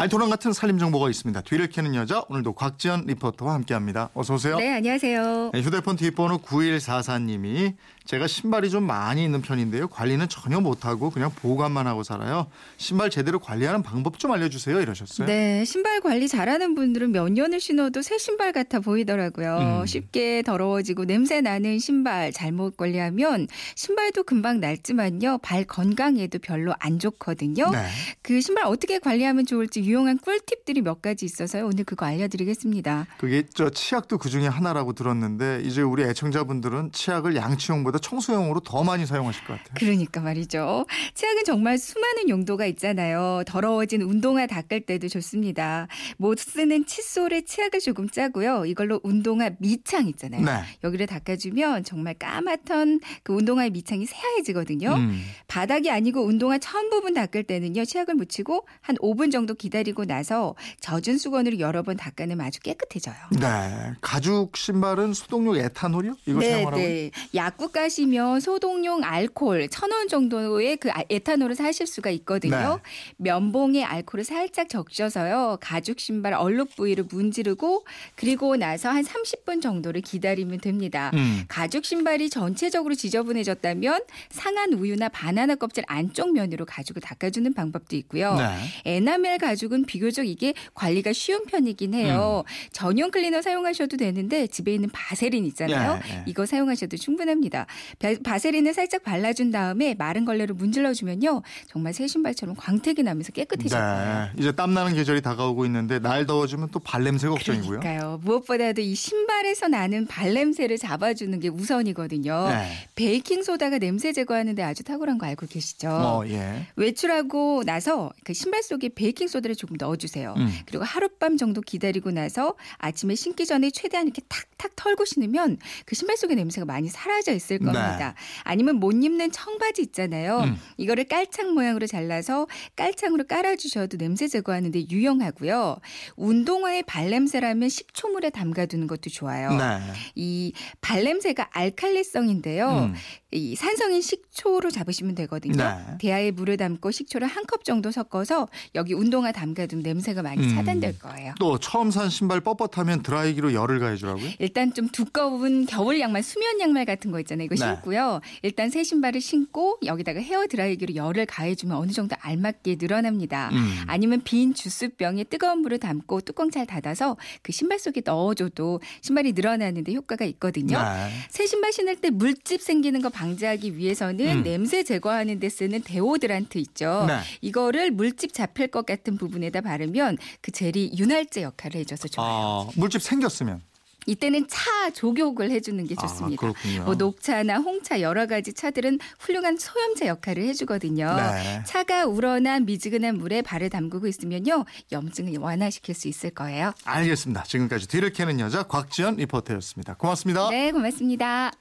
알토란 같은 살림 정보가 있습니다. 뒤를 캐는 여자 오늘도 곽지연 리포터와 함께합니다. 어서 오세요. 네, 안녕하세요. 네, 휴대폰 뒷번호 9144님이 제가 신발이 좀 많이 있는 편인데요. 관리는 전혀 못하고 그냥 보관만 하고 살아요. 신발 제대로 관리하는 방법 좀 알려주세요. 이러셨어요. 네, 신발 관리 잘하는 분들은 몇 년을 신어도 새 신발 같아 보이더라고요. 음. 쉽게 더러워지고 냄새 나는 신발 잘못 관리하면 신발도 금방 낡지만요. 발 건강에도 별로 안 좋거든요. 네. 그 신발 어떻게 관리하면 좋을지 유용한 꿀팁들이 몇 가지 있어서요. 오늘 그거 알려드리겠습니다. 그게 저 치약도 그 중에 하나라고 들었는데 이제 우리 애청자분들은 치약을 양치용보다 청소용으로 더 많이 사용하실 것 같아요. 그러니까 말이죠. 치약은 정말 수많은 용도가 있잖아요. 더러워진 운동화 닦을 때도 좋습니다. 못 쓰는 칫솔에 치약을 조금 짜고요. 이걸로 운동화 밑창 있잖아요. 네. 여기를 닦아주면 정말 까맣던 그 운동화의 밑창이 새하얘지거든요. 음. 바닥이 아니고 운동화 천 부분 닦을 때는요. 치약을 묻히고 한 5분 정도 기다 리고 나서 젖은 수건으로 여러 번 닦아내면 아주 깨끗해져요. 네. 가죽 신발은 소독용 에탄올이요? 이거 사용하라고? 네. 약국 가시면 소독용 알콜 천 원 정도의 그 아- 에탄올을 사실 수가 있거든요. 네. 면봉에 알콜을 살짝 적셔서요. 가죽 신발 얼룩 부위를 문지르고 그리고 나서 한 30분 정도를 기다리면 됩니다. 음. 가죽 신발이 전체적으로 지저분해졌다면 상한 우유나 바나나 껍질 안쪽 면으로 가죽을 닦아주는 방법도 있고요. 네. 에나멜 가죽 은 비교적 이게 관리가 쉬운 편이긴 해요. 음. 전용 클리너 사용하셔도 되는데 집에 있는 바세린 있잖아요. 예, 예. 이거 사용하셔도 충분합니다. 바- 바세린을 살짝 발라준 다음에 마른 걸레로 문질러주면요. 정말 새 신발처럼 광택이 나면서 깨끗해질 거예요. 네. 이제 땀 나는 계절이 다가오고 있는데 날 더워지면 또 발냄새 걱정이고요. 그러니까요. 무엇보다도 이 신발에서 나는 발냄새를 잡아주는 게 우선이거든요. 네. 베이킹 소다가 냄새 제거하는데 아주 탁월한 거 알고 계시죠? 어, 예. 외출하고 나서 그 신발 속에 베이킹 소다를 조금 넣어주세요. 음. 그리고 하룻밤 정도 기다리고 나서 아침에 신기 전에 최대한 이렇게 탁탁 털고 신으면 그 신발 속의 냄새가 많이 사라져 있을 네. 겁니다. 아니면 못 입는 청바지 있잖아요. 음. 이거를 깔창 모양으로 잘라서 깔창으로 깔아주셔도 냄새 제거하는데 유용하고요. 운동화의 발냄새라면 식초물에 담가두는 것도 좋아요. 네. 이 발냄새가 알칼리성인데요. 음. 이 산성인 식초로 잡으시면 되거든요. 네. 대야에 물을 담고 식초를 한 컵 정도 섞어서 여기 운동화 담가두면 냄새가 많이 음. 차단될 거예요. 또 처음 산 신발 뻣뻣하면 드라이기로 열을 가해주라고요? 일단 좀 두꺼운 겨울 양말, 수면 양말 같은 거 있잖아요. 이거 네. 신고요. 일단 새 신발을 신고 여기다가 헤어 드라이기로 열을 가해주면 어느 정도 알맞게 늘어납니다. 음. 아니면 빈 주스병에 뜨거운 물을 담고 뚜껑 잘 닫아서 그 신발 속에 넣어줘도 신발이 늘어나는데 효과가 있거든요. 네. 새 신발 신을 때 물집 생기는 거 방지하기 위해서는 음. 냄새 제거하는 데 쓰는 데오드란트 있죠. 네. 이거를 물집 잡힐 것 같은 부분 에다 바르면 그 젤이 윤활제 역할을 해줘서 좋아요. 아, 물집 생겼으면. 이때는 차 조격을 해주는 게 아, 좋습니다. 그렇군요. 뭐 녹차나 홍차 여러 가지 차들은 훌륭한 소염제 역할을 해주거든요. 네. 차가 우러난 미지근한 물에 발을 담그고 있으면요 염증을 완화시킬 수 있을 거예요. 알겠습니다. 지금까지 뒤를 캐는 여자 곽지연 리포터였습니다. 고맙습니다. 네, 고맙습니다.